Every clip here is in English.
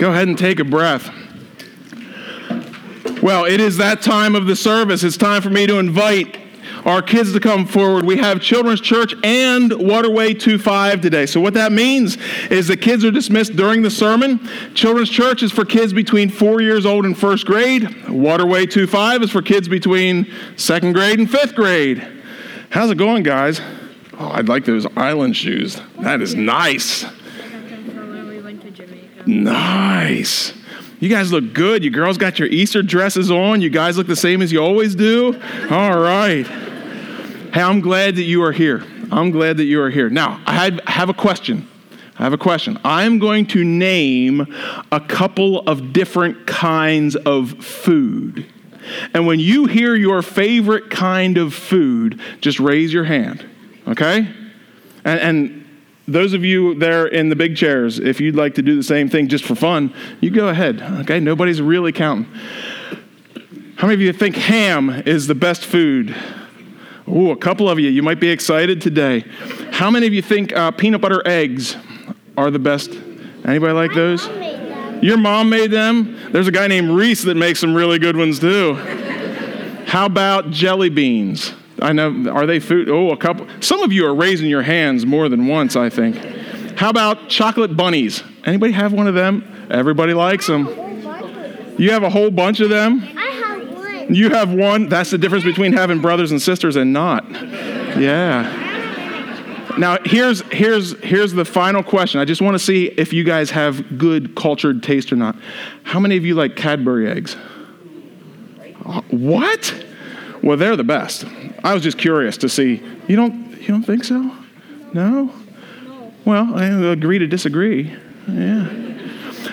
Go ahead and take a breath. Well, it is that time of the service. It's time for me to invite our kids to come forward. We have Children's Church and Waterway 25 today. So, what that means is the kids are dismissed during the sermon. Children's Church is for kids between four years old and first grade. Waterway 25 is for kids between second grade and fifth grade. How's it going, guys? Oh, I'd like those island shoes. That is nice. Nice. You guys look good. You girls got your Easter dresses on. You guys look the same as you always do. All right. Hey, I'm glad that you are here. I'm glad that you are here. Now, I have a question. I have a question. I'm going to name a couple of different kinds of food. And when you hear your favorite kind of food, just raise your hand, okay? And, and those of you there in the big chairs, if you'd like to do the same thing just for fun, you go ahead. Okay, nobody's really counting. How many of you think ham is the best food? Oh, a couple of you. You might be excited today. How many of you think uh, peanut butter eggs are the best? Anybody like those? Your mom made them? There's a guy named Reese that makes some really good ones too. How about jelly beans? I know, are they food? Oh, a couple. Some of you are raising your hands more than once, I think. How about chocolate bunnies? Anybody have one of them? Everybody likes them. You have a whole bunch of them? I have one. You have one? That's the difference between having brothers and sisters and not. Yeah. Now, here's, here's, here's the final question. I just want to see if you guys have good cultured taste or not. How many of you like Cadbury eggs? Uh, what? Well, they're the best. I was just curious to see. You don't you don't think so? No? Well, I agree to disagree. Yeah.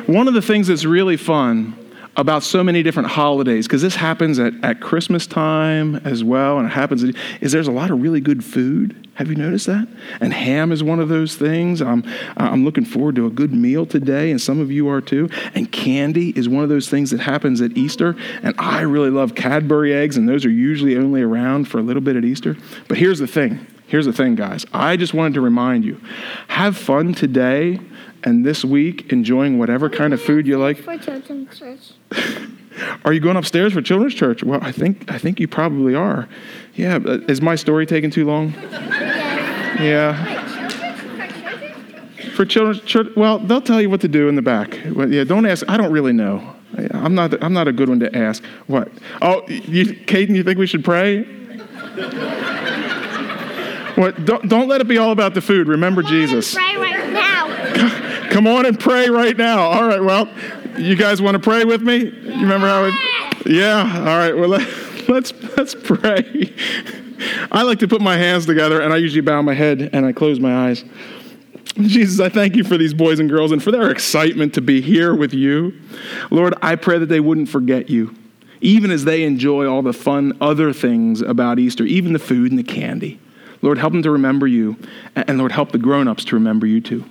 One of the things that's really fun about so many different holidays, because this happens at, at Christmas time as well, and it happens, is there's a lot of really good food. Have you noticed that? And ham is one of those things. I'm, I'm looking forward to a good meal today, and some of you are too. And candy is one of those things that happens at Easter. And I really love Cadbury eggs, and those are usually only around for a little bit at Easter. But here's the thing. Here's the thing, guys. I just wanted to remind you have fun today and this week enjoying whatever kind of food you like. For children's church. are you going upstairs for children's church? Well, I think I think you probably are. Yeah, uh, is my story taking too long? Yeah. For children's church, well, they'll tell you what to do in the back. Well, yeah, don't ask. I don't really know. I'm not. I'm not a good one to ask. What? Oh, you, Caden, you think we should pray? what? Don't, don't let it be all about the food. Remember Jesus. Pray right now. Come on and pray right now. All right, well, you guys want to pray with me? You remember how it? Yeah, all right, well, let, let's, let's pray. I like to put my hands together and I usually bow my head and I close my eyes. Jesus, I thank you for these boys and girls and for their excitement to be here with you. Lord, I pray that they wouldn't forget you, even as they enjoy all the fun other things about Easter, even the food and the candy. Lord, help them to remember you, and Lord, help the grown ups to remember you too.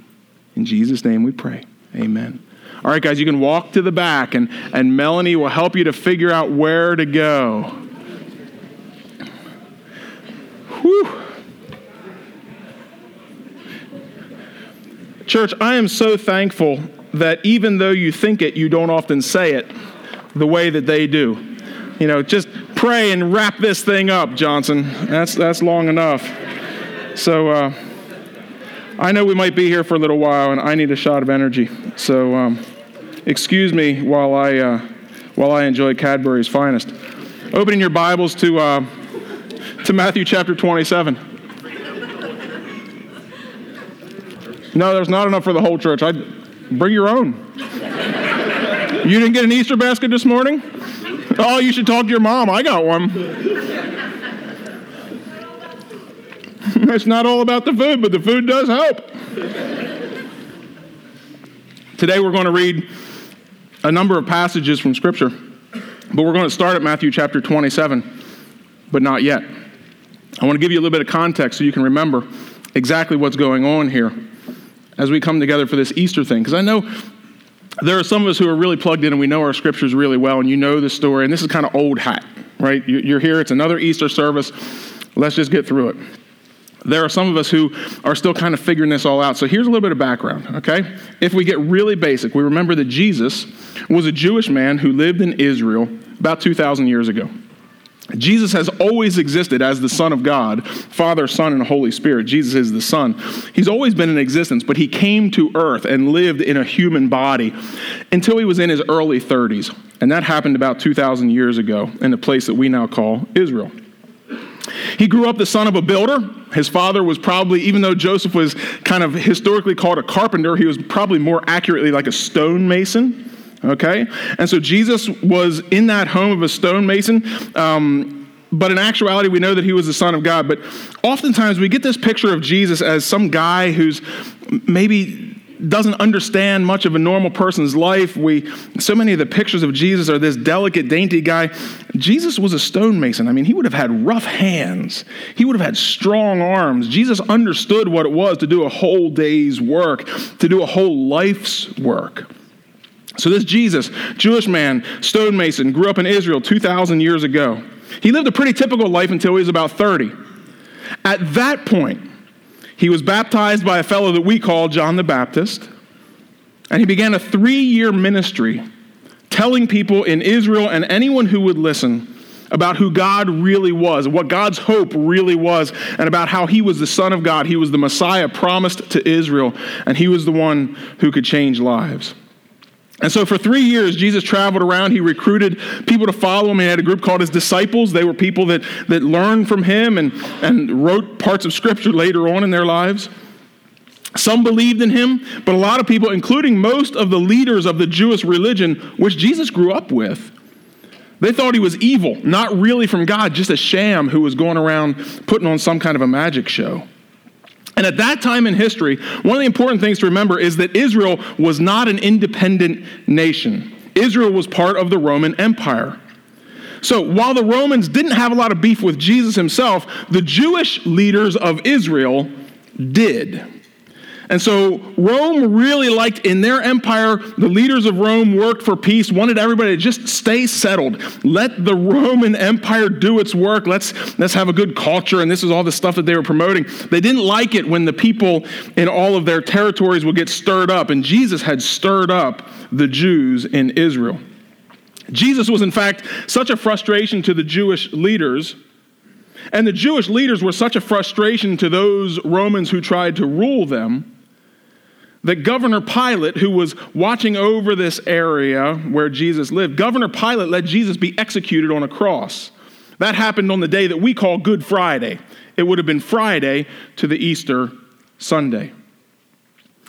In Jesus' name we pray. Amen. All right, guys, you can walk to the back, and, and Melanie will help you to figure out where to go. Whew. Church, I am so thankful that even though you think it, you don't often say it the way that they do. You know, just pray and wrap this thing up, Johnson. That's, that's long enough. So, uh, I know we might be here for a little while, and I need a shot of energy. So, um, excuse me while I uh, while I enjoy Cadbury's finest. Opening your Bibles to uh, to Matthew chapter 27. No, there's not enough for the whole church. I bring your own. You didn't get an Easter basket this morning? Oh, you should talk to your mom. I got one. it's not all about the food, but the food does help. Today we're going to read a number of passages from Scripture, but we're going to start at Matthew chapter 27, but not yet. I want to give you a little bit of context so you can remember exactly what's going on here as we come together for this Easter thing. Because I know there are some of us who are really plugged in and we know our scriptures really well, and you know the story, and this is kind of old hat, right? You're here, it's another Easter service. Let's just get through it. There are some of us who are still kind of figuring this all out. So here's a little bit of background, okay? If we get really basic, we remember that Jesus was a Jewish man who lived in Israel about 2,000 years ago. Jesus has always existed as the Son of God, Father, Son, and Holy Spirit. Jesus is the Son. He's always been in existence, but he came to earth and lived in a human body until he was in his early 30s. And that happened about 2,000 years ago in a place that we now call Israel. He grew up the son of a builder. His father was probably, even though Joseph was kind of historically called a carpenter, he was probably more accurately like a stonemason. Okay? And so Jesus was in that home of a stonemason. Um, but in actuality, we know that he was the Son of God. But oftentimes we get this picture of Jesus as some guy who's maybe doesn't understand much of a normal person's life. We so many of the pictures of Jesus are this delicate, dainty guy. Jesus was a stonemason. I mean, he would have had rough hands. He would have had strong arms. Jesus understood what it was to do a whole day's work, to do a whole life's work. So this Jesus, Jewish man, stonemason, grew up in Israel 2,000 years ago. He lived a pretty typical life until he was about 30. At that point, he was baptized by a fellow that we call John the Baptist, and he began a three year ministry telling people in Israel and anyone who would listen about who God really was, what God's hope really was, and about how he was the Son of God. He was the Messiah promised to Israel, and he was the one who could change lives. And so for three years, Jesus traveled around. He recruited people to follow him. He had a group called his disciples. They were people that, that learned from him and, and wrote parts of Scripture later on in their lives. Some believed in him, but a lot of people, including most of the leaders of the Jewish religion, which Jesus grew up with, they thought he was evil, not really from God, just a sham who was going around putting on some kind of a magic show. And at that time in history, one of the important things to remember is that Israel was not an independent nation. Israel was part of the Roman Empire. So while the Romans didn't have a lot of beef with Jesus himself, the Jewish leaders of Israel did. And so Rome really liked in their empire, the leaders of Rome worked for peace, wanted everybody to just stay settled. Let the Roman Empire do its work. Let's, let's have a good culture. And this is all the stuff that they were promoting. They didn't like it when the people in all of their territories would get stirred up. And Jesus had stirred up the Jews in Israel. Jesus was, in fact, such a frustration to the Jewish leaders. And the Jewish leaders were such a frustration to those Romans who tried to rule them that Governor Pilate, who was watching over this area where Jesus lived, Governor Pilate let Jesus be executed on a cross. That happened on the day that we call Good Friday. It would have been Friday to the Easter Sunday.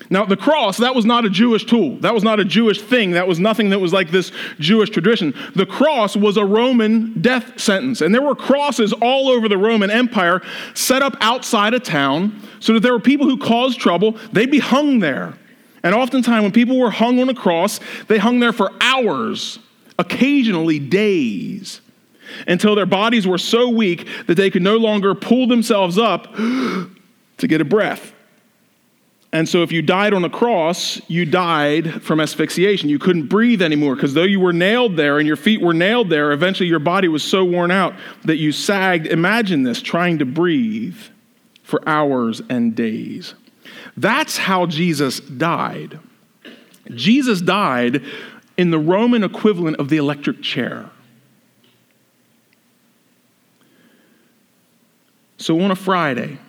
Now, the cross, that was not a Jewish tool. That was not a Jewish thing. That was nothing that was like this Jewish tradition. The cross was a Roman death sentence. And there were crosses all over the Roman Empire set up outside a town so that there were people who caused trouble, they'd be hung there. And oftentimes, when people were hung on a cross, they hung there for hours, occasionally days, until their bodies were so weak that they could no longer pull themselves up to get a breath. And so, if you died on a cross, you died from asphyxiation. You couldn't breathe anymore because though you were nailed there and your feet were nailed there, eventually your body was so worn out that you sagged. Imagine this trying to breathe for hours and days. That's how Jesus died. Jesus died in the Roman equivalent of the electric chair. So, on a Friday,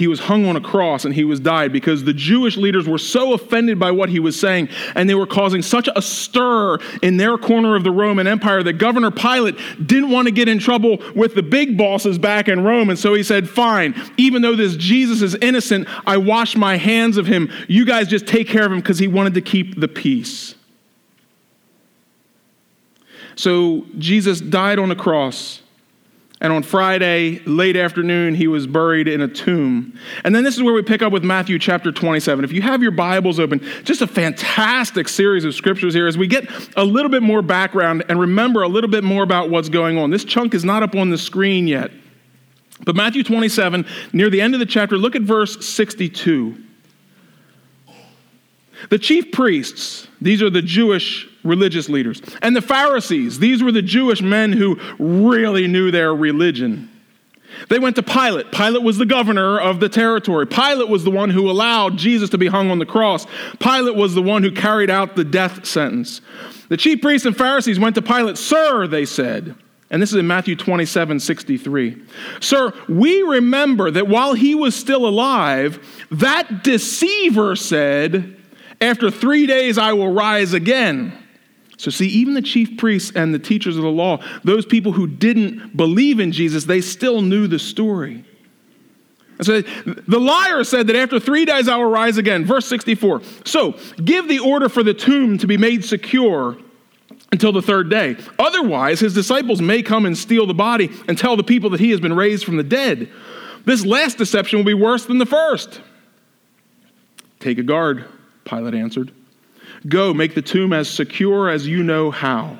he was hung on a cross and he was died because the Jewish leaders were so offended by what he was saying and they were causing such a stir in their corner of the Roman Empire that Governor Pilate didn't want to get in trouble with the big bosses back in Rome. And so he said, Fine, even though this Jesus is innocent, I wash my hands of him. You guys just take care of him because he wanted to keep the peace. So Jesus died on a cross. And on Friday, late afternoon, he was buried in a tomb. And then this is where we pick up with Matthew chapter 27. If you have your Bibles open, just a fantastic series of scriptures here as we get a little bit more background and remember a little bit more about what's going on. This chunk is not up on the screen yet. But Matthew 27, near the end of the chapter, look at verse 62. The chief priests, these are the Jewish religious leaders, and the Pharisees, these were the Jewish men who really knew their religion. They went to Pilate. Pilate was the governor of the territory. Pilate was the one who allowed Jesus to be hung on the cross. Pilate was the one who carried out the death sentence. The chief priests and Pharisees went to Pilate. Sir, they said, and this is in Matthew 27 63. Sir, we remember that while he was still alive, that deceiver said, After three days I will rise again. So, see, even the chief priests and the teachers of the law, those people who didn't believe in Jesus, they still knew the story. And so the liar said that after three days I will rise again. Verse 64. So give the order for the tomb to be made secure until the third day. Otherwise, his disciples may come and steal the body and tell the people that he has been raised from the dead. This last deception will be worse than the first. Take a guard, Pilate answered. Go, make the tomb as secure as you know how.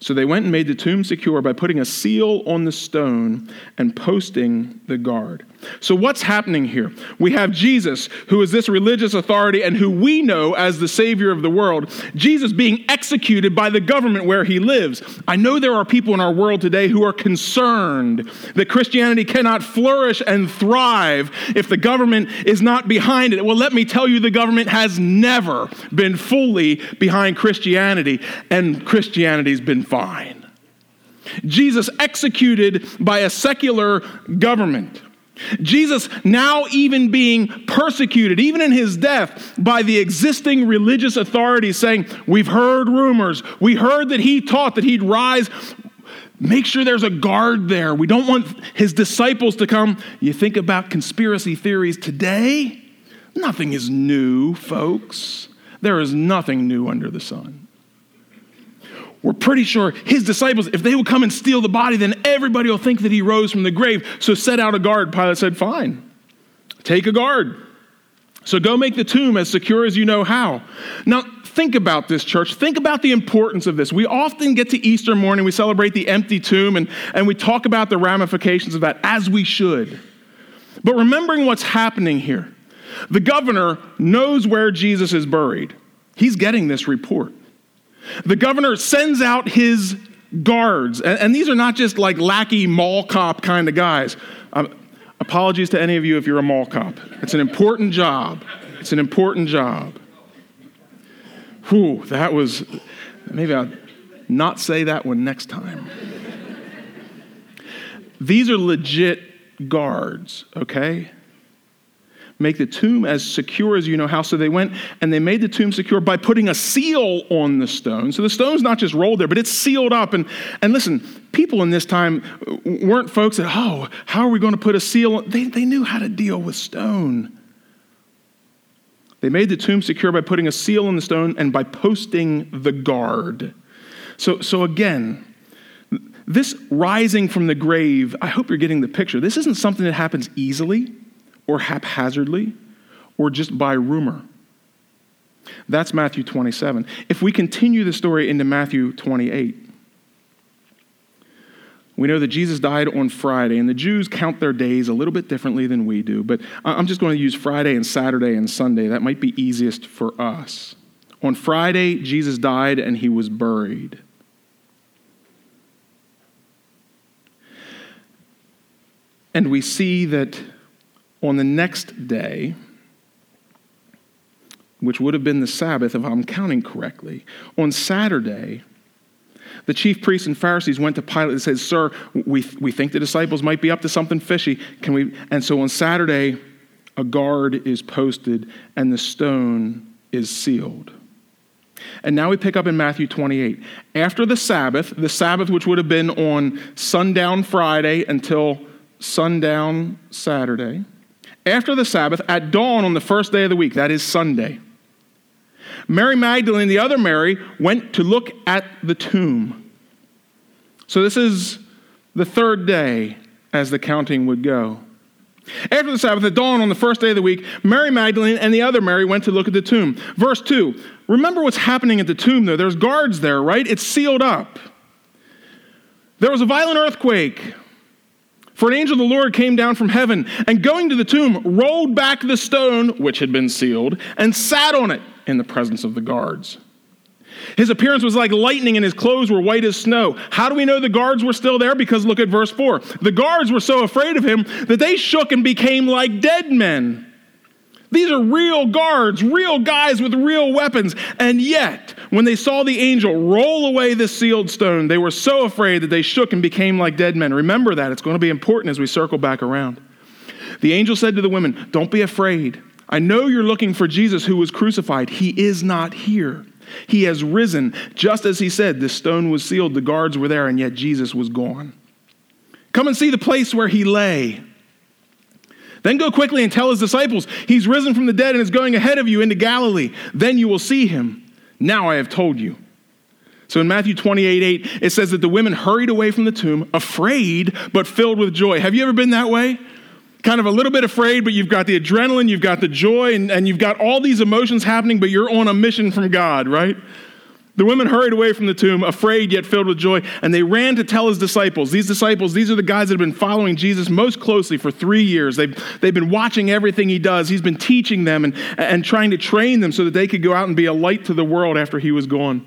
So they went and made the tomb secure by putting a seal on the stone and posting the guard. So, what's happening here? We have Jesus, who is this religious authority and who we know as the Savior of the world. Jesus being executed by the government where he lives. I know there are people in our world today who are concerned that Christianity cannot flourish and thrive if the government is not behind it. Well, let me tell you, the government has never been fully behind Christianity, and Christianity's been fine. Jesus executed by a secular government. Jesus now even being persecuted, even in his death, by the existing religious authorities saying, We've heard rumors. We heard that he taught that he'd rise. Make sure there's a guard there. We don't want his disciples to come. You think about conspiracy theories today, nothing is new, folks. There is nothing new under the sun we're pretty sure his disciples, if they would come and steal the body, then everybody will think that he rose from the grave. So set out a guard. Pilate said, Fine, take a guard. So go make the tomb as secure as you know how. Now, think about this, church. Think about the importance of this. We often get to Easter morning, we celebrate the empty tomb, and, and we talk about the ramifications of that, as we should. But remembering what's happening here, the governor knows where Jesus is buried. He's getting this report. The governor sends out his guards, and, and these are not just like lackey mall cop kind of guys. Um, apologies to any of you if you're a mall cop. It's an important job. It's an important job. Whew, that was, maybe I'll not say that one next time. These are legit guards, okay? Make the tomb as secure as you know how. So they went and they made the tomb secure by putting a seal on the stone. So the stone's not just rolled there, but it's sealed up. And, and listen, people in this time weren't folks that, oh, how are we going to put a seal? They, they knew how to deal with stone. They made the tomb secure by putting a seal on the stone and by posting the guard. So, so again, this rising from the grave, I hope you're getting the picture. This isn't something that happens easily or haphazardly or just by rumor. That's Matthew 27. If we continue the story into Matthew 28, we know that Jesus died on Friday, and the Jews count their days a little bit differently than we do, but I'm just going to use Friday and Saturday and Sunday. That might be easiest for us. On Friday, Jesus died and he was buried. And we see that on the next day, which would have been the Sabbath, if I'm counting correctly, on Saturday, the chief priests and Pharisees went to Pilate and said, Sir, we, we think the disciples might be up to something fishy. Can we? And so on Saturday, a guard is posted and the stone is sealed. And now we pick up in Matthew 28. After the Sabbath, the Sabbath, which would have been on sundown Friday until sundown Saturday, after the Sabbath, at dawn on the first day of the week, that is Sunday, Mary Magdalene, the other Mary, went to look at the tomb. So this is the third day as the counting would go. After the Sabbath, at dawn on the first day of the week, Mary Magdalene and the other Mary went to look at the tomb. Verse 2 Remember what's happening at the tomb, though. There's guards there, right? It's sealed up. There was a violent earthquake. For an angel of the Lord came down from heaven and going to the tomb, rolled back the stone, which had been sealed, and sat on it in the presence of the guards. His appearance was like lightning and his clothes were white as snow. How do we know the guards were still there? Because look at verse 4. The guards were so afraid of him that they shook and became like dead men. These are real guards, real guys with real weapons. And yet, when they saw the angel roll away the sealed stone, they were so afraid that they shook and became like dead men. Remember that. It's going to be important as we circle back around. The angel said to the women, Don't be afraid. I know you're looking for Jesus who was crucified. He is not here. He has risen, just as he said. The stone was sealed, the guards were there, and yet Jesus was gone. Come and see the place where he lay. Then go quickly and tell his disciples, He's risen from the dead and is going ahead of you into Galilee. Then you will see him. Now I have told you. So in Matthew 28 8, it says that the women hurried away from the tomb, afraid, but filled with joy. Have you ever been that way? Kind of a little bit afraid, but you've got the adrenaline, you've got the joy, and, and you've got all these emotions happening, but you're on a mission from God, right? The women hurried away from the tomb, afraid yet filled with joy, and they ran to tell his disciples. These disciples, these are the guys that have been following Jesus most closely for three years. They've, they've been watching everything he does. He's been teaching them and, and trying to train them so that they could go out and be a light to the world after he was gone.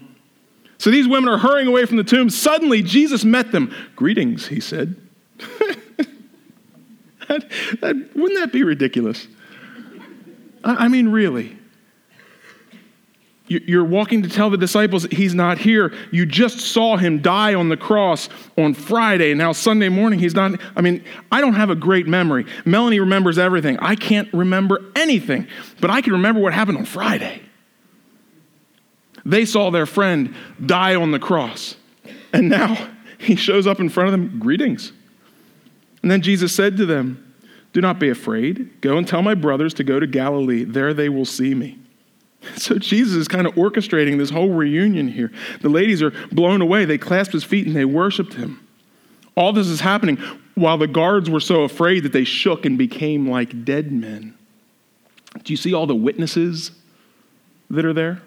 So these women are hurrying away from the tomb. Suddenly, Jesus met them. Greetings, he said. that, that, wouldn't that be ridiculous? I, I mean, really. You're walking to tell the disciples he's not here. You just saw him die on the cross on Friday. Now, Sunday morning, he's not. I mean, I don't have a great memory. Melanie remembers everything. I can't remember anything, but I can remember what happened on Friday. They saw their friend die on the cross, and now he shows up in front of them. Greetings. And then Jesus said to them, Do not be afraid. Go and tell my brothers to go to Galilee. There they will see me. So Jesus is kind of orchestrating this whole reunion here. The ladies are blown away. They clasped his feet and they worshiped him. All this is happening while the guards were so afraid that they shook and became like dead men. Do you see all the witnesses that are there?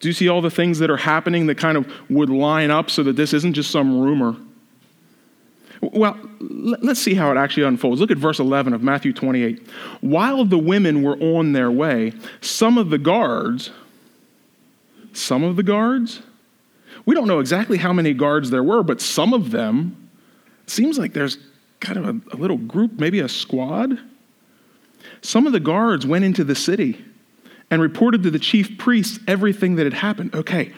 Do you see all the things that are happening that kind of would line up so that this isn't just some rumor? Well, let's see how it actually unfolds. Look at verse 11 of Matthew 28. While the women were on their way, some of the guards, some of the guards, we don't know exactly how many guards there were, but some of them, seems like there's kind of a, a little group, maybe a squad. Some of the guards went into the city and reported to the chief priests everything that had happened. Okay,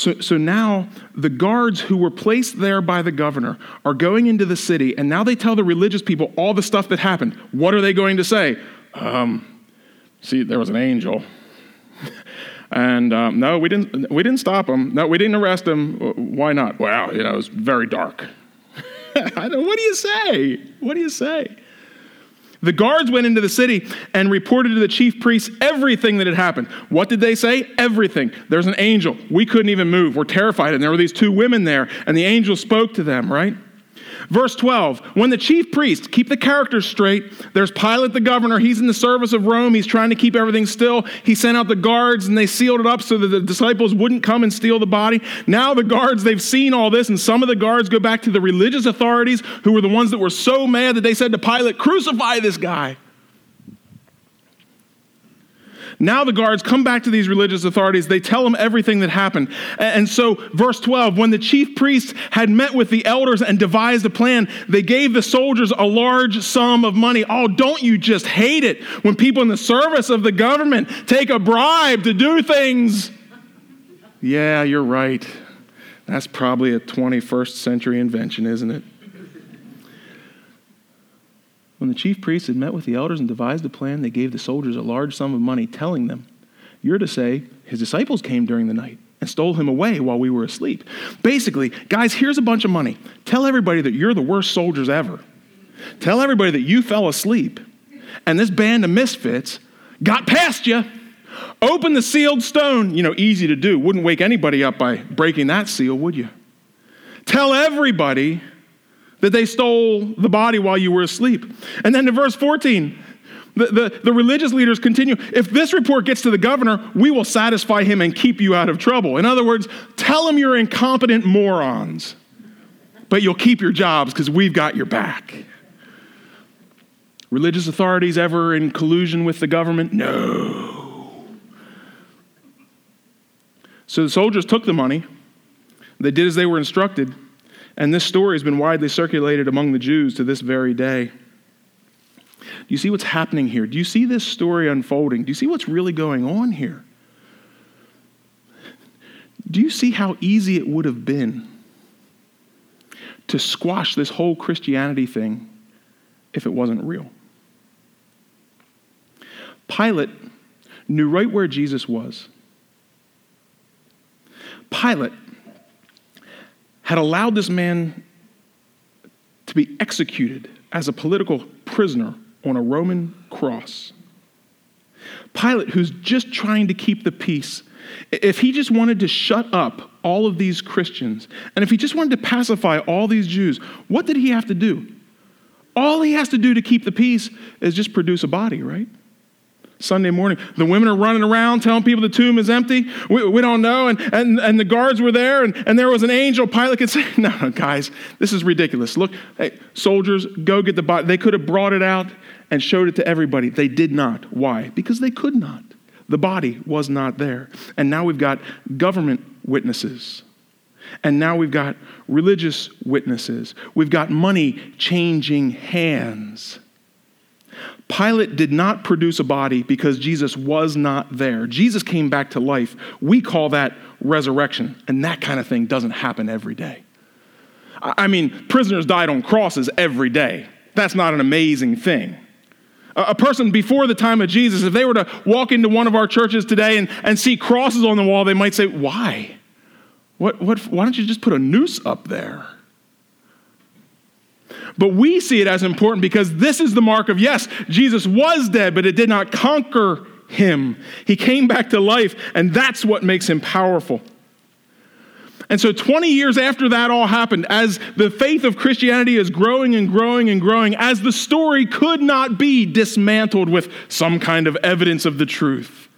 so, so now the guards who were placed there by the governor are going into the city, and now they tell the religious people all the stuff that happened. What are they going to say? Um, see, there was an angel. and um, no, we didn't, we didn't stop him. No, we didn't arrest him. Why not? Well, you know, it was very dark. what do you say? What do you say? The guards went into the city and reported to the chief priests everything that had happened. What did they say? Everything. There's an angel. We couldn't even move. We're terrified. And there were these two women there, and the angel spoke to them, right? Verse 12 When the chief priest, keep the characters straight, there's Pilate the governor. He's in the service of Rome. He's trying to keep everything still. He sent out the guards and they sealed it up so that the disciples wouldn't come and steal the body. Now the guards, they've seen all this, and some of the guards go back to the religious authorities who were the ones that were so mad that they said to Pilate, Crucify this guy. Now the guards come back to these religious authorities. They tell them everything that happened. And so, verse 12 when the chief priests had met with the elders and devised a plan, they gave the soldiers a large sum of money. Oh, don't you just hate it when people in the service of the government take a bribe to do things? Yeah, you're right. That's probably a 21st century invention, isn't it? When the chief priests had met with the elders and devised a plan, they gave the soldiers a large sum of money, telling them, You're to say, His disciples came during the night and stole him away while we were asleep. Basically, guys, here's a bunch of money. Tell everybody that you're the worst soldiers ever. Tell everybody that you fell asleep and this band of misfits got past you. Open the sealed stone. You know, easy to do. Wouldn't wake anybody up by breaking that seal, would you? Tell everybody that they stole the body while you were asleep. And then in verse 14, the, the, the, religious leaders continue if this report gets to the governor, we will satisfy him and keep you out of trouble. In other words, tell him you're incompetent morons, but you'll keep your jobs because we've got your back. Religious authorities ever in collusion with the government? No. So the soldiers took the money, they did as they were instructed, and this story has been widely circulated among the Jews to this very day. Do you see what's happening here? Do you see this story unfolding? Do you see what's really going on here? Do you see how easy it would have been to squash this whole Christianity thing if it wasn't real? Pilate knew right where Jesus was. Pilate had allowed this man to be executed as a political prisoner on a Roman cross. Pilate, who's just trying to keep the peace, if he just wanted to shut up all of these Christians, and if he just wanted to pacify all these Jews, what did he have to do? All he has to do to keep the peace is just produce a body, right? Sunday morning. The women are running around telling people the tomb is empty. We, we don't know. And, and, and the guards were there, and, and there was an angel. Pilate could say, No, no, guys, this is ridiculous. Look, hey, soldiers, go get the body. They could have brought it out and showed it to everybody. They did not. Why? Because they could not. The body was not there. And now we've got government witnesses. And now we've got religious witnesses. We've got money changing hands. Pilate did not produce a body because Jesus was not there. Jesus came back to life. We call that resurrection, and that kind of thing doesn't happen every day. I mean, prisoners died on crosses every day. That's not an amazing thing. A person before the time of Jesus, if they were to walk into one of our churches today and, and see crosses on the wall, they might say, Why? What, what, why don't you just put a noose up there? But we see it as important because this is the mark of yes, Jesus was dead, but it did not conquer him. He came back to life, and that's what makes him powerful. And so, 20 years after that all happened, as the faith of Christianity is growing and growing and growing, as the story could not be dismantled with some kind of evidence of the truth.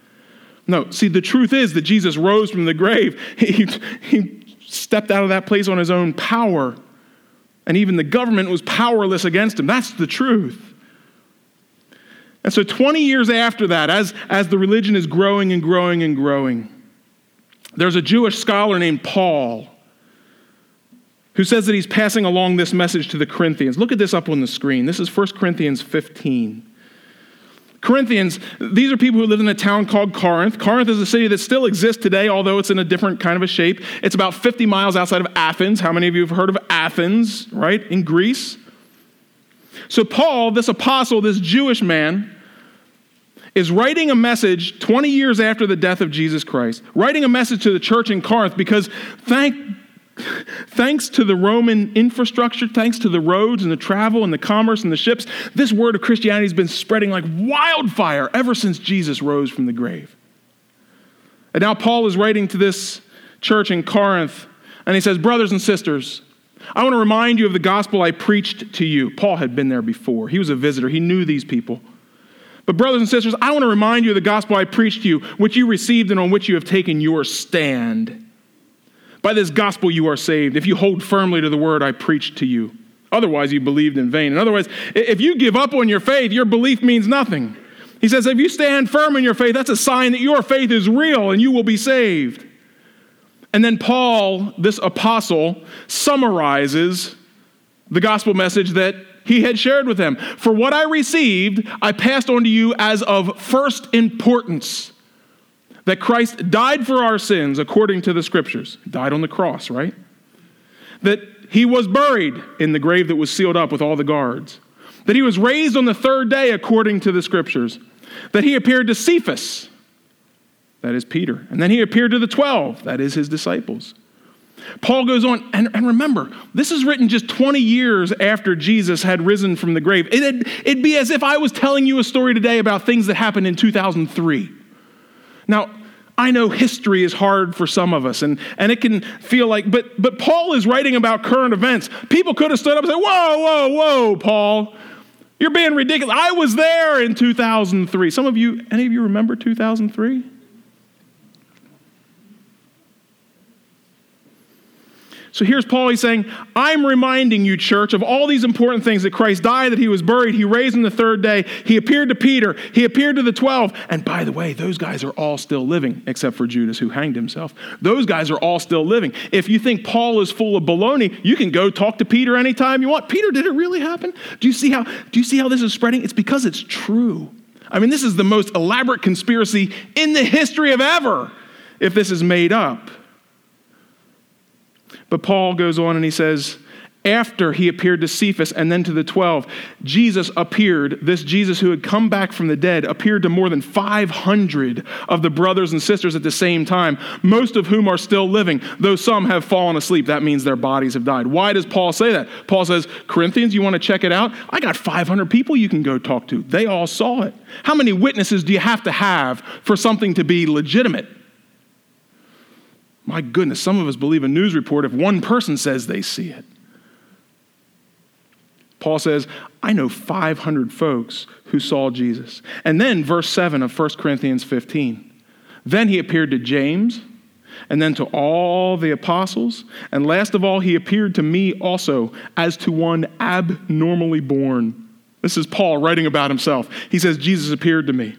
No, see, the truth is that Jesus rose from the grave. He, he stepped out of that place on his own power and even the government was powerless against him. That's the truth. And so, 20 years after that, as, as the religion is growing and growing and growing, there's a Jewish scholar named Paul who says that he's passing along this message to the Corinthians. Look at this up on the screen. This is 1 Corinthians 15. Corinthians, these are people who live in a town called Corinth. Corinth is a city that still exists today, although it's in a different kind of a shape. It's about 50 miles outside of Athens. How many of you have heard of Athens, right, in Greece? So, Paul, this apostle, this Jewish man, is writing a message 20 years after the death of Jesus Christ, writing a message to the church in Corinth because thank Thanks to the Roman infrastructure, thanks to the roads and the travel and the commerce and the ships, this word of Christianity has been spreading like wildfire ever since Jesus rose from the grave. And now Paul is writing to this church in Corinth, and he says, Brothers and sisters, I want to remind you of the gospel I preached to you. Paul had been there before, he was a visitor, he knew these people. But, brothers and sisters, I want to remind you of the gospel I preached to you, which you received and on which you have taken your stand. By this gospel you are saved, if you hold firmly to the word I preached to you. Otherwise, you believed in vain. In other words, if you give up on your faith, your belief means nothing. He says, if you stand firm in your faith, that's a sign that your faith is real and you will be saved. And then Paul, this apostle, summarizes the gospel message that he had shared with them. For what I received, I passed on to you as of first importance that Christ died for our sins according to the scriptures. Died on the cross, right? That he was buried in the grave that was sealed up with all the guards. That he was raised on the third day according to the scriptures. That he appeared to Cephas, that is Peter. And then he appeared to the 12, that is his disciples. Paul goes on, and, and, remember, this is written just 20 years after Jesus had risen from the grave. It'd, it'd be as if I was telling you a story today about things that happened in 2003. Now, I know history is hard for some of us, and, and it can feel like, but, but Paul is writing about current events. People could have stood up and said, Whoa, whoa, whoa, Paul, you're being ridiculous. I was there in 2003. Some of you, any of you remember 2003? So here's Paul. He's saying, I'm reminding you, church, of all these important things that Christ died, that he was buried, he raised on the third day, he appeared to Peter, he appeared to the 12. And by the way, those guys are all still living, except for Judas, who hanged himself. Those guys are all still living. If you think Paul is full of baloney, you can go talk to Peter anytime you want. Peter, did it really happen? Do you see how, do you see how this is spreading? It's because it's true. I mean, this is the most elaborate conspiracy in the history of ever if this is made up. But Paul goes on and he says, after he appeared to Cephas and then to the 12, Jesus appeared, this Jesus who had come back from the dead, appeared to more than 500 of the brothers and sisters at the same time, most of whom are still living, though some have fallen asleep. That means their bodies have died. Why does Paul say that? Paul says, Corinthians, you want to check it out? I got 500 people you can go talk to. They all saw it. How many witnesses do you have to have for something to be legitimate? My goodness, some of us believe a news report if one person says they see it. Paul says, I know 500 folks who saw Jesus. And then, verse 7 of 1 Corinthians 15. Then he appeared to James, and then to all the apostles. And last of all, he appeared to me also as to one abnormally born. This is Paul writing about himself. He says, Jesus appeared to me.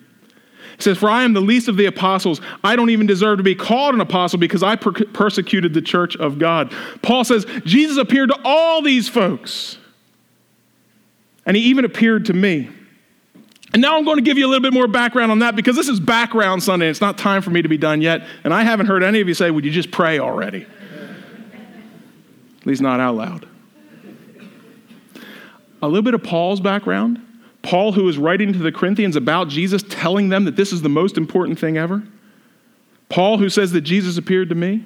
Says, For I am the least of the apostles. I don't even deserve to be called an apostle because I per- persecuted the church of God. Paul says, Jesus appeared to all these folks. And he even appeared to me. And now I'm going to give you a little bit more background on that because this is background Sunday. It's not time for me to be done yet. And I haven't heard any of you say, Would you just pray already? At least not out loud. A little bit of Paul's background Paul, who is writing to the Corinthians about Jesus, telling them that this is the most important thing ever. Paul, who says that Jesus appeared to me.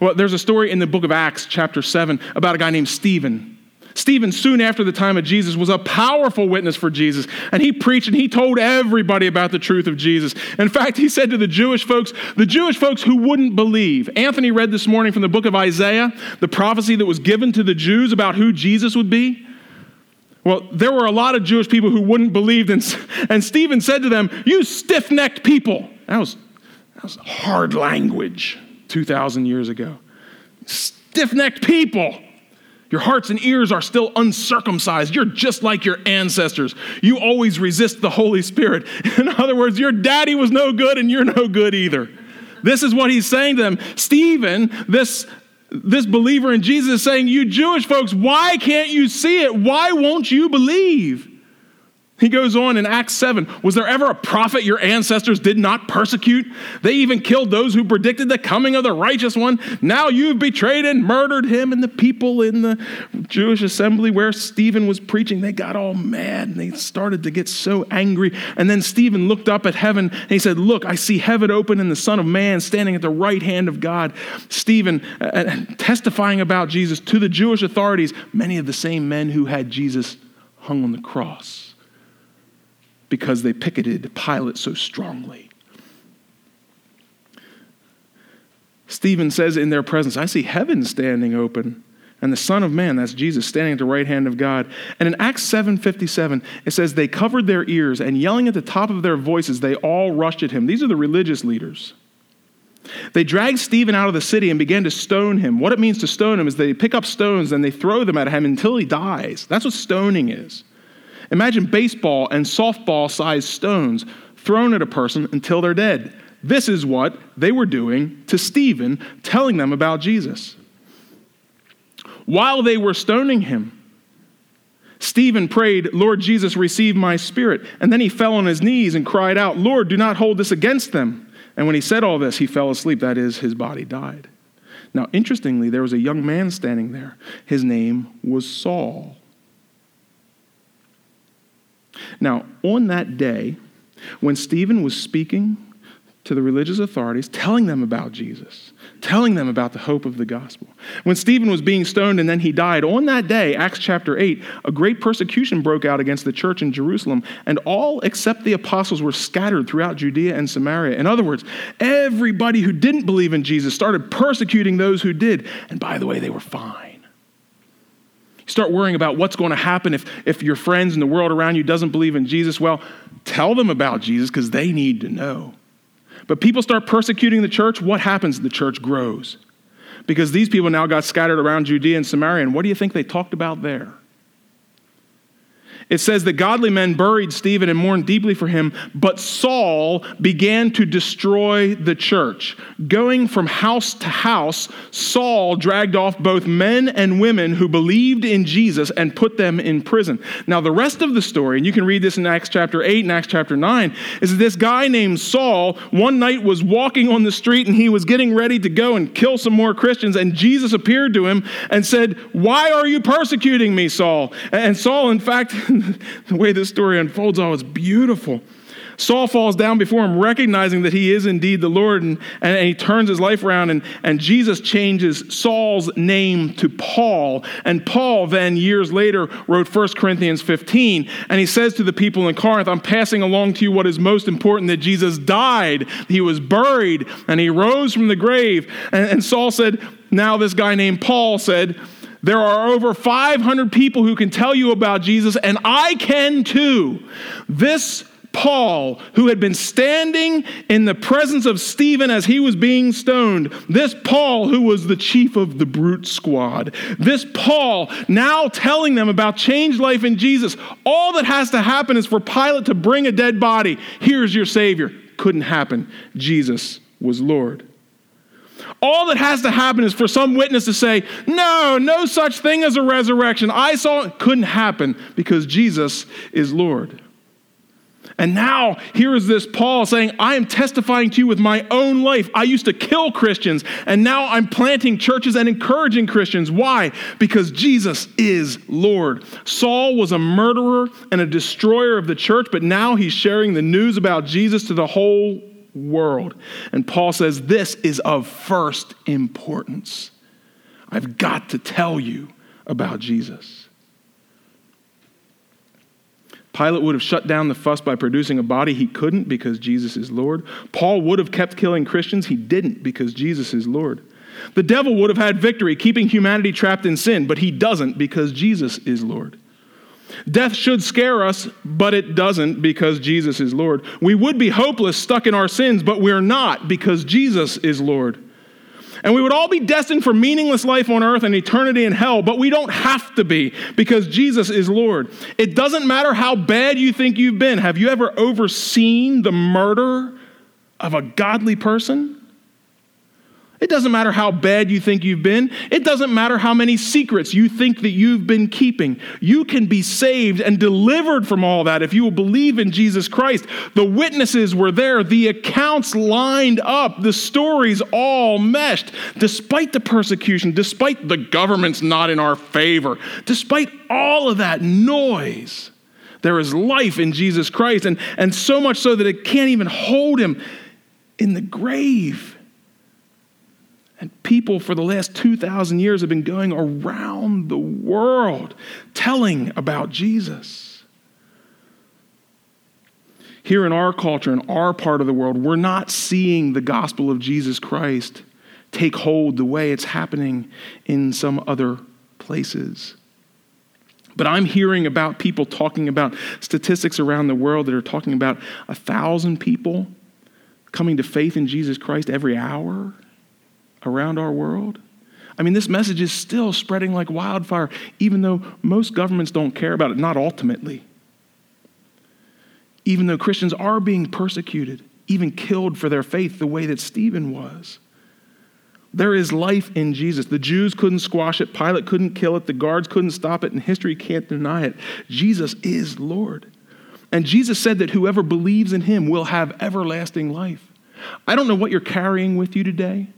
Well, there's a story in the book of Acts, chapter 7, about a guy named Stephen. Stephen, soon after the time of Jesus, was a powerful witness for Jesus. And he preached and he told everybody about the truth of Jesus. In fact, he said to the Jewish folks, the Jewish folks who wouldn't believe. Anthony read this morning from the book of Isaiah, the prophecy that was given to the Jews about who Jesus would be. Well, there were a lot of Jewish people who wouldn't believe, and, and Stephen said to them, You stiff necked people. That was, that was hard language 2,000 years ago. Stiff necked people. Your hearts and ears are still uncircumcised. You're just like your ancestors. You always resist the Holy Spirit. In other words, your daddy was no good and you're no good either. This is what he's saying to them. Stephen, this this believer in Jesus is saying, You Jewish folks, why can't you see it? Why won't you believe? He goes on in Acts 7 Was there ever a prophet your ancestors did not persecute? They even killed those who predicted the coming of the righteous one. Now you've betrayed and murdered him. And the people in the Jewish assembly where Stephen was preaching, they got all mad and they started to get so angry. And then Stephen looked up at heaven and he said, Look, I see heaven open and the Son of Man standing at the right hand of God. Stephen uh, uh testifying about Jesus to the Jewish authorities, many of the same men who had Jesus hung on the cross because they picketed Pilate so strongly. Stephen says in their presence, I see heaven standing open and the Son of Man, that's Jesus, standing at the right hand of God. And in Acts 7:57, it says they covered their ears and yelling at the top of their voices, they all rushed at him. These are the religious leaders. They dragged Stephen out of the city and began to stone him. What it means to stone him is they pick up stones and they throw them at him until he dies. That's what stoning is. Imagine baseball and softball sized stones thrown at a person until they're dead. This is what they were doing to Stephen, telling them about Jesus. While they were stoning him, Stephen prayed, Lord Jesus, receive my spirit. And then he fell on his knees and cried out, Lord, do not hold this against them. And when he said all this, he fell asleep. That is, his body died. Now, interestingly, there was a young man standing there. His name was Saul. Now, on that day, when Stephen was speaking to the religious authorities, telling them about Jesus, telling them about the hope of the gospel. When Stephen was being stoned and then he died, on that day, Acts chapter 8, a great persecution broke out against the church in Jerusalem, and all except the apostles were scattered throughout Judea and Samaria. In other words, everybody who didn't believe in Jesus started persecuting those who did. And by the way, they were fine. Start worrying about what's going to happen if, if your friends and the world around you doesn't believe in Jesus. Well, tell them about Jesus because they need to know. But people start persecuting the church. What happens? The church grows. because these people now got scattered around Judea and Samaria. And what do you think they talked about there? It says that godly men buried Stephen and mourned deeply for him, but Saul began to destroy the church. Going from house to house, Saul dragged off both men and women who believed in Jesus and put them in prison. Now, the rest of the story, and you can read this in Acts chapter 8 and Acts chapter 9, is that this guy named Saul one night was walking on the street and he was getting ready to go and kill some more Christians, and Jesus appeared to him and said, Why are you persecuting me, Saul? And Saul, in fact, the way this story unfolds, oh, it's beautiful. Saul falls down before him, recognizing that he is indeed the Lord, and, and, he turns his life around, and, and Jesus changes Saul's name to Paul. And Paul then, years later, wrote 1 Corinthians 15, and he says to the people in Corinth, I'm passing along to you what is most important that Jesus died, he was buried, and he rose from the grave. And, and Saul said, Now this guy named Paul said, there are over 500 people who can tell you about Jesus, and I can too. This Paul, who had been standing in the presence of Stephen as he was being stoned, this Paul, who was the chief of the brute squad, this Paul now telling them about changed life in Jesus. All that has to happen is for Pilate to bring a dead body. Here's your Savior. Couldn't happen. Jesus was Lord. All that has to happen is for some witness to say, No, no such thing as a resurrection. I saw it. Couldn't happen because Jesus is Lord. And now, here is this Paul saying, I am testifying to you with my own life. I used to kill Christians, and now I'm planting churches and encouraging Christians. Why? Because Jesus is Lord. Saul was a murderer and a destroyer of the church, but now he's sharing the news about Jesus to the whole world. And Paul says, This is of first importance. I've got to tell you about Jesus. Pilate would have shut down the fuss by producing a body. He couldn't because Jesus is Lord. Paul would have kept killing Christians. He didn't because Jesus is Lord. The devil would have had victory, keeping humanity trapped in sin, but he doesn't because Jesus is Lord. Death should scare us, but it doesn't because Jesus is Lord. We would be hopeless, stuck in our sins, but we're not because Jesus is Lord. And we would all be destined for meaningless life on earth and eternity in hell, but we don't have to be because Jesus is Lord. It doesn't matter how bad you think you've been. Have you ever overseen the murder of a godly person? It doesn't matter how bad you think you've been. It doesn't matter how many secrets you think that you've been keeping. You can be saved and delivered from all that if you will believe in Jesus Christ. The witnesses were there, the accounts lined up, the stories all meshed. Despite the persecution, despite the government's not in our favor, despite all of that noise, there is life in Jesus Christ, and, and so much so that it can't even hold him in the grave. And people for the last 2,000 years have been going around the world telling about Jesus. Here in our culture, in our part of the world, we're not seeing the gospel of Jesus Christ take hold the way it's happening in some other places. But I'm hearing about people talking about statistics around the world that are talking about a thousand people coming to faith in Jesus Christ every hour around our world? I mean, this message is still spreading like wildfire, even though most governments don't care about it, not ultimately. Even though Christians are being persecuted, even killed for their faith, the way that Stephen was. There is life in Jesus. The Jews couldn't squash it, Pilate couldn't kill it, the guards couldn't stop it, and history can't deny it. Jesus is Lord. And Jesus said that whoever believes in him will have everlasting life. I don't know what you're carrying with you today.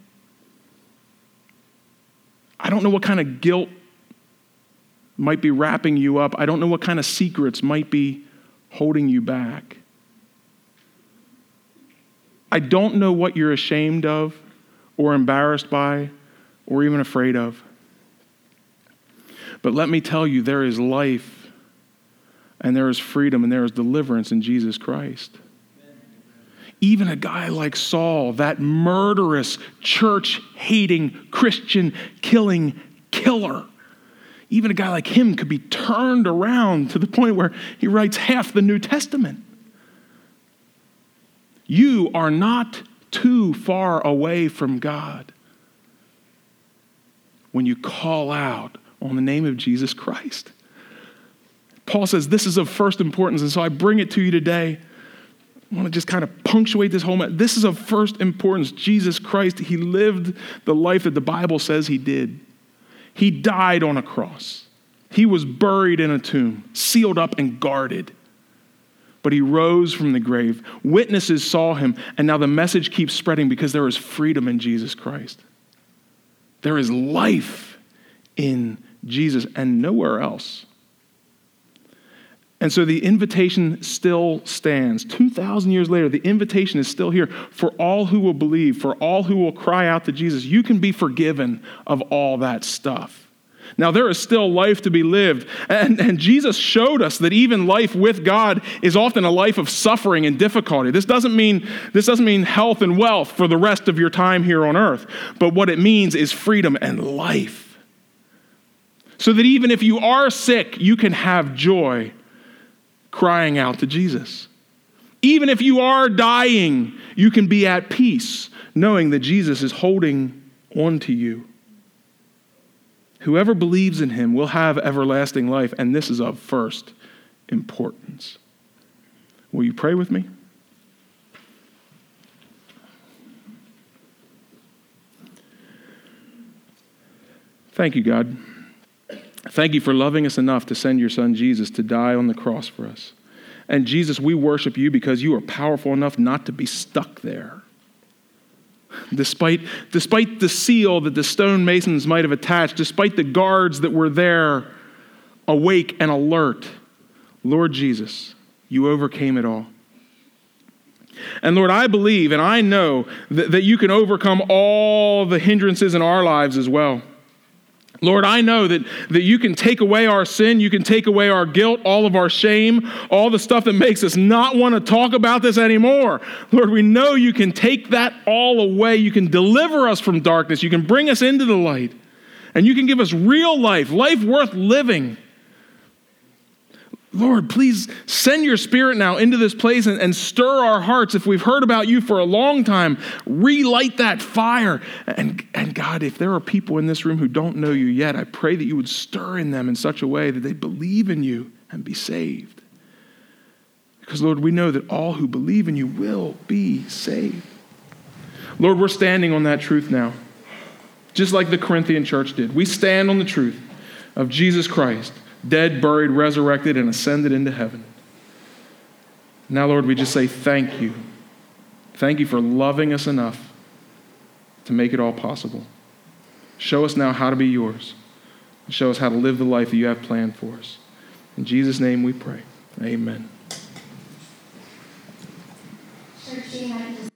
I don't know what kind of guilt might be wrapping you up. I don't know what kind of secrets might be holding you back. I don't know what you're ashamed of or embarrassed by or even afraid of. But let me tell you, there is life and there is freedom and there is deliverance in Jesus Christ. Even a guy like Saul, that murderous, church hating, Christian killing killer, even a guy like him could be turned around to the point where he writes half the New Testament. You are not too far away from God. when you call out on the name of Jesus Christ. Paul says this is of first importance, and so I bring it to you today. I want to just kind of punctuate this whole. This is of first importance. Jesus Christ, he lived the life that the Bible says he did. He died on a cross. He was buried in a tomb, sealed up and guarded. But he rose from the grave. Witnesses saw him, and now the message keeps spreading because there is freedom in Jesus Christ. There is life in Jesus and nowhere else. And so the invitation still stands. 2,000 years later, the invitation is still here for all who will believe, for all who will cry out to Jesus. You can be forgiven of all that stuff. Now, there is still life to be lived. And, and Jesus showed us that even life with God is often a life of suffering and difficulty. This doesn't, mean, this doesn't mean health and wealth for the rest of your time here on earth, but what it means is freedom and life. So that even if you are sick, you can have joy crying out to Jesus. Even if you are dying, you can be at peace knowing that Jesus is holding on to you. Whoever believes in him will have everlasting life, and this is of first importance. Will you pray with me? Thank you, God. Thank you for loving us enough to send your son Jesus to die on the cross for us. And Jesus, we worship you because you are powerful enough not to be stuck there. Despite, despite the seal that the stonemasons might have attached, despite the guards that were there awake and alert, Lord Jesus, you overcame it all. And Lord, I believe and I know that, that you can overcome all the hindrances in our lives as well. Lord, I know that, that you can take away our sin, you can take away our guilt, all of our shame, all the stuff that makes us not want to talk about this anymore. Lord, we know you can take that all away. You can deliver us from darkness, you can bring us into the light, and you can give us real life, life worth living. Lord, please send your spirit now into this place and, and, stir our hearts. If we've heard about you for a long time, relight that fire. And, and God, if there are people in this room who don't know you yet, I pray that you would stir in them in such a way that they believe in you and be saved. Because, Lord, we know that all who believe in you will be saved. Lord, we're standing on that truth now, just like the Corinthian church did. We stand on the truth of Jesus Christ dead, buried, resurrected, and ascended into heaven. Now, Lord, we just say thank you. Thank you for loving us enough to make it all possible. Show us now how to be yours. Show us how to live the life that you have planned for us. In Jesus' name we pray. Amen. Church,